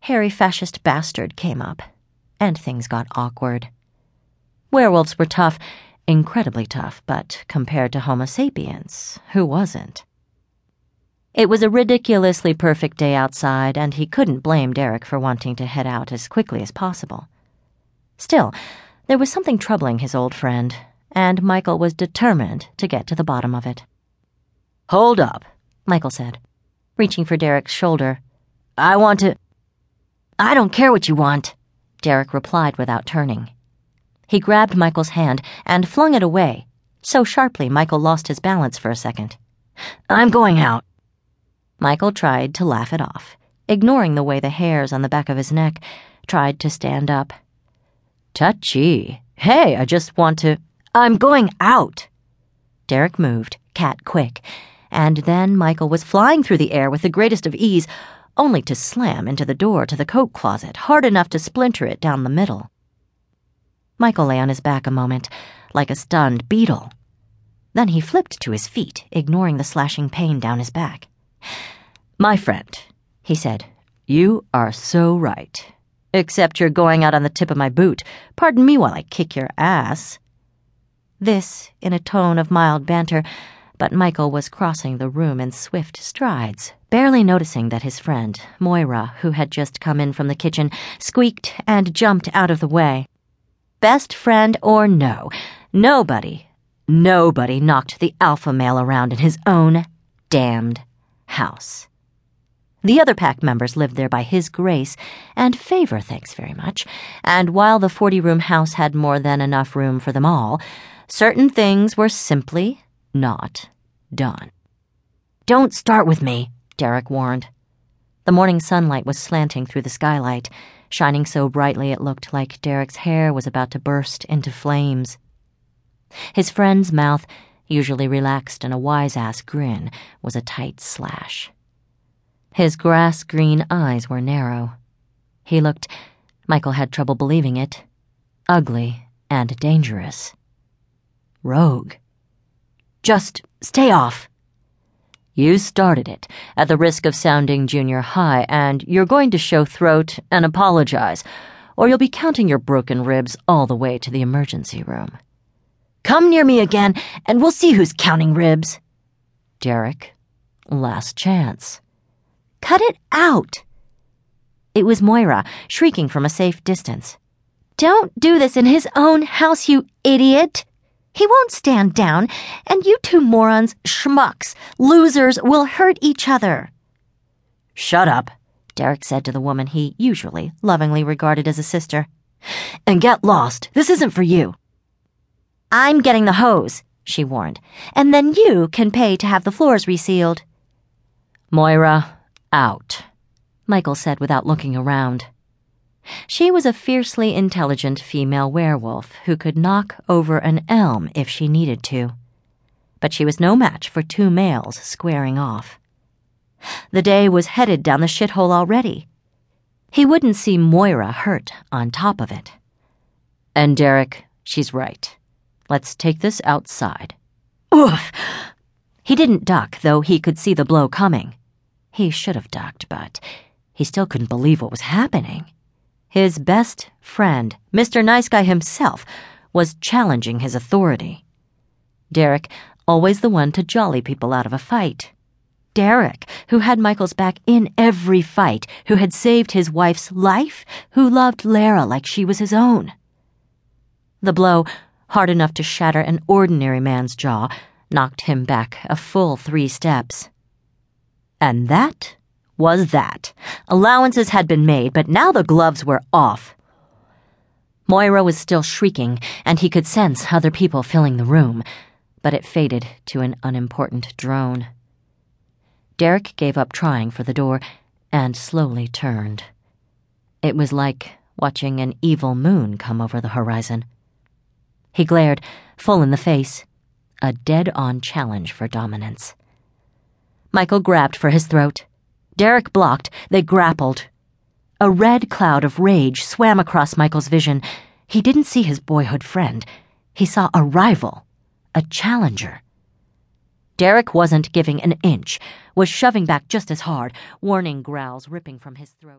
hairy fascist bastard came up, and things got awkward. Werewolves were tough, incredibly tough, but compared to Homo sapiens, who wasn't? It was a ridiculously perfect day outside, and he couldn't blame Derik for wanting to head out as quickly as possible. Still, there was something troubling his old friend, and Michael was determined to get to the bottom of it. Hold up, Michael said, reaching for Derik's shoulder. I want to. I don't care what you want, Derik replied without turning. He grabbed Michael's hand and flung it away, so sharply Michael lost his balance for a second. I'm going out. Michael tried to laugh it off, ignoring the way the hairs on the back of his neck tried to stand up. Touchy. Hey, I just want to. I'm going out. Derik moved, cat quick, and then Michael was flying through the air with the greatest of ease, only to slam into the door to the coat closet hard enough to splinter it down the middle. Michael lay on his back a moment, like a stunned beetle. Then he flipped to his feet, ignoring the slashing pain down his back. My friend, he said, you are so right. Except you're going out on the tip of my boot. Pardon me while I kick your ass. This in a tone of mild banter, but Michael was crossing the room in swift strides, barely noticing that his friend, Moira, who had just come in from the kitchen, squeaked and jumped out of the way. Best friend or no, nobody, nobody knocked the alpha male around in his own damned house. The other pack members lived there by his grace and favor, thanks very much, and while the 40 room house had more than enough room for them all, certain things were simply not done. Don't start with me, Derik warned. The morning sunlight was slanting through the skylight, shining so brightly it looked like Derik's hair was about to burst into flames. His friend's mouth, usually relaxed in a wise ass grin, was a tight slash. His grass green eyes were narrow. He looked, Michael had trouble believing it, ugly and dangerous. Rogue. Just stay off. You started it, at the risk of sounding junior high, and you're going to show throat and apologize, or you'll be counting your broken ribs all the way to the emergency room. Come near me again, and we'll see who's counting ribs. Derik, last chance. Cut it out! It was Moira, shrieking from a safe distance. Don't do this in his own house, you idiot! He won't stand down, and you two morons, schmucks, losers, will hurt each other. Shut up, Derik said to the woman he usually lovingly regarded as a sister. And get lost. This isn't for you. I'm getting the hose, she warned, and then you can pay to have the floors resealed. Moira, out, Michael said without looking around. She was a fiercely intelligent female werewolf who could knock over an elm if she needed to. But she was no match for two males squaring off. The day was headed down the shithole already. He wouldn't see Moira hurt on top of it. And Derik, she's right. Let's take this outside. Oof! He didn't duck, though he could see the blow coming. He should have ducked, but he still couldn't believe what was happening. His best friend, Mr. Nice Guy himself, was challenging his authority. Derik, always the one to jolly people out of a fight. Derik, who had Michael's back in every fight, who had saved his wife's life, who loved Lara like she was his own. The blow, hard enough to shatter an ordinary man's jaw, knocked him back a full three steps. And that was that. Allowances had been made, but now the gloves were off. Moira was still shrieking, and he could sense other people filling the room, but it faded to an unimportant drone. Derik gave up trying for the door and slowly turned. It was like watching an evil moon come over the horizon. He glared, full in the face, a dead on challenge for dominance. Michael grabbed for his throat. Derik blocked. They grappled. A red cloud of rage swam across Michael's vision. He didn't see his boyhood friend. He saw a rival, a challenger. Derik wasn't giving an inch, was shoving back just as hard, warning growls ripping from his throat.